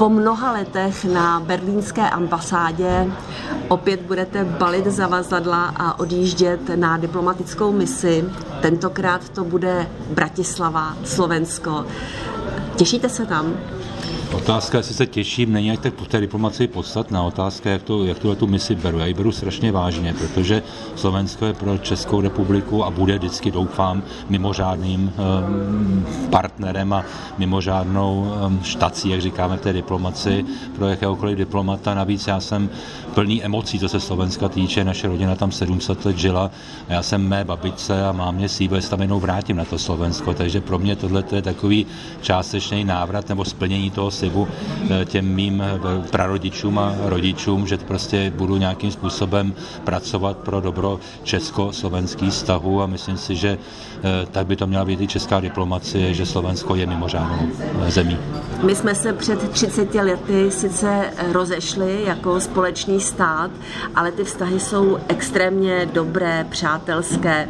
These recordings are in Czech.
Po mnoha letech na berlínské ambasádě opět budete balit zavazadla a odjíždět na diplomatickou misi. Tentokrát to bude Bratislava, Slovensko. Těšíte se tam? Otázka, jestli se těším, není tak po té diplomaci podstatná. Otázka, jak, to, jak tuhle tu misi beru. Já ji beru strašně vážně, protože Slovensko je pro Českou republiku a bude vždycky, doufám, mimořádným um, partnerem a mimořádnou um, štací, jak říkáme v té diplomaci, pro jakéhokoliv diplomata. Navíc já jsem plný emocí, co se Slovenska týče. Naše rodina tam 700 let žila a já jsem mé babičce a mám mě slíbil, jestli tam jednou vrátím na to Slovensko. Takže pro mě tohle je takový částečný návrat nebo splnění toho slibu eh, těm mým eh, prarodičům a rodičům, že prostě budu nějakým způsobem pracovat pro dobro česko-slovenských vztahů a myslím si, že eh, tak by to měla být i česká diplomacie, že Slovensko je mimořádnou zemí. My jsme se před 30 lety sice rozešli jako společný stát, ale ty vztahy jsou extrémně dobré, přátelské.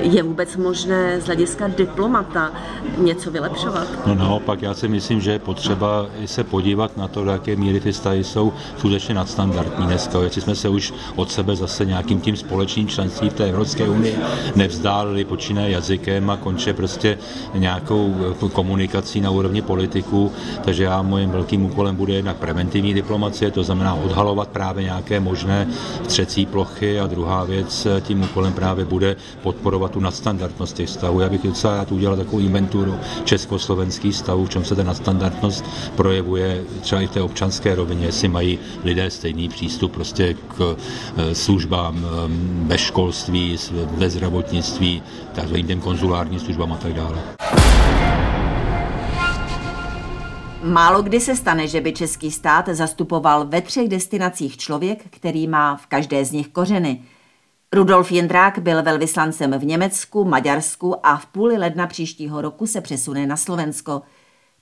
Je vůbec možné z hlediska diplomata něco vylepšovat? No naopak, já si myslím, že je potřeba se podívat na to, do jaké míry ty vztahy jsou skutečně nadstandardní dneska. Jestli jsme se už od sebe zase nějakým tím společným členstvím v té Evropské unii nevzdálili, počínaje jazykem a konče prostě nějakou jako komunikací na úrovni politiků. Takže já mojím velkým úkolem bude jednak preventivní diplomacie, to znamená odhalovat právě nějaké možné třecí plochy a druhá věc tím úkolem právě bude podporovat podporovat tu nadstandardnost těch stavů. Já bych docela rád udělal takovou inventuru československých stavů, v čem se ta nadstandardnost projevuje třeba i v té občanské rovině, jestli mají lidé stejný přístup prostě k eh, službám ve školství, ve zdravotnictví, takzvaným těm konzulárním službám a tak dále. Málo kdy se stane, že by český stát zastupoval ve třech destinacích člověk, který má v každé z nich kořeny – Rudolf Jindrák byl velvyslancem v Německu, Maďarsku a v půli ledna příštího roku se přesune na Slovensko.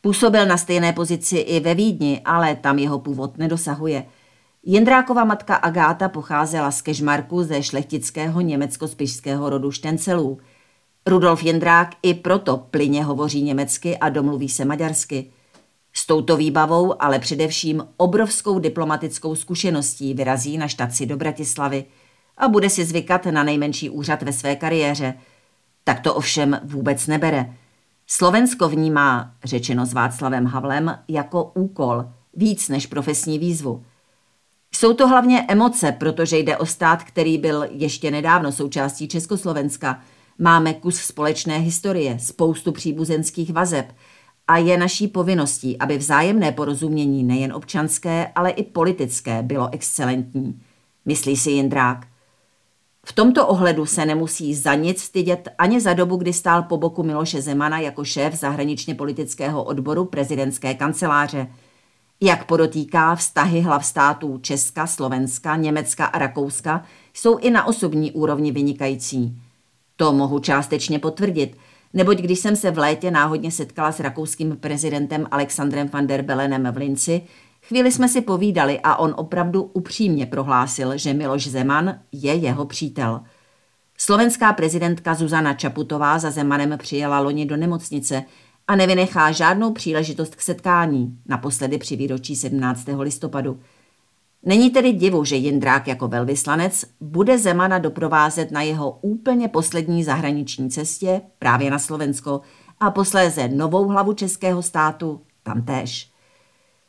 Působil na stejné pozici i ve Vídni, ale tam jeho původ nedosahuje. Jindrákova matka Agáta pocházela z Kežmarku ze šlechtického německo-spišského rodu Štencelů. Rudolf Jindrák i proto plyně hovoří německy a domluví se maďarsky. S touto výbavou, ale především obrovskou diplomatickou zkušeností vyrazí na štaci do Bratislavy – a bude si zvykat na nejmenší úřad ve své kariéře. Tak to ovšem vůbec nebere. Slovensko vnímá, řečeno s Václavem Havlem, jako úkol, víc než profesní výzvu. Jsou to hlavně emoce, protože jde o stát, který byl ještě nedávno součástí Československa. Máme kus společné historie, spoustu příbuzenských vazeb a je naší povinností, aby vzájemné porozumění nejen občanské, ale i politické bylo excelentní. Myslí si Jindrák. V tomto ohledu se nemusí za nic stydět ani za dobu, kdy stál po boku Miloše Zemana jako šéf zahraničně politického odboru prezidentské kanceláře. Jak podotýká, vztahy hlav států Česka, Slovenska, Německa a Rakouska jsou i na osobní úrovni vynikající. To mohu částečně potvrdit, neboť když jsem se v létě náhodně setkala s rakouským prezidentem Alexandrem van der Belenem v Linci, Chvíli jsme si povídali a on opravdu upřímně prohlásil, že Miloš Zeman je jeho přítel. Slovenská prezidentka Zuzana Čaputová za Zemanem přijela loni do nemocnice a nevynechá žádnou příležitost k setkání, naposledy při výročí 17. listopadu. Není tedy divu, že Jindrák jako velvyslanec bude Zemana doprovázet na jeho úplně poslední zahraniční cestě právě na Slovensko a posléze novou hlavu českého státu tam též.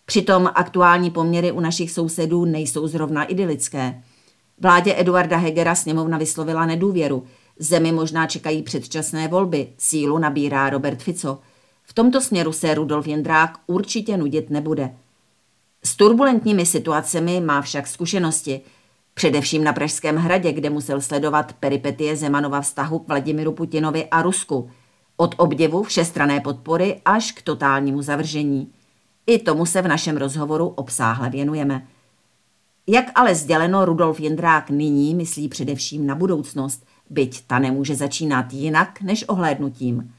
Přitom aktuální poměry u našich sousedů nejsou zrovna idylické. Vládě Eduarda Hegera sněmovna vyslovila nedůvěru. Zemi možná čekají předčasné volby, sílu nabírá Robert Fico. V tomto směru se Rudolf Jendrák určitě nudit nebude. S turbulentními situacemi má však zkušenosti. Především na Pražském hradě, kde musel sledovat peripetie Zemanova vztahu k Vladimiru Putinovi a Rusku. Od obdivu všestrané podpory až k totálnímu zavržení. I tomu se v našem rozhovoru obsáhle věnujeme. Jak ale sděleno, Rudolf Jindrák nyní myslí především na budoucnost, byť ta nemůže začínat jinak než ohlédnutím.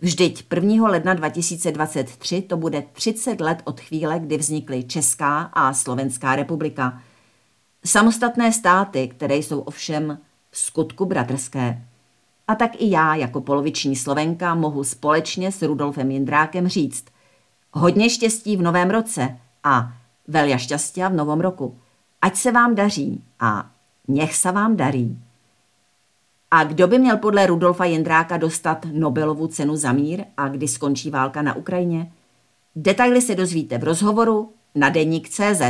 Vždyť 1. ledna 2023 to bude 30 let od chvíle, kdy vznikly Česká a Slovenská republika. Samostatné státy, které jsou ovšem v skutku bratrské. A tak i já jako poloviční Slovenka mohu společně s Rudolfem Jindrákem říct hodně štěstí v novém roce a velja šťastí v novom roku. Ať se vám daří a nech se vám darí. A kdo by měl podle Rudolfa Jindráka dostat Nobelovu cenu za mír a kdy skončí válka na Ukrajině? Detaily se dozvíte v rozhovoru na deník CZ.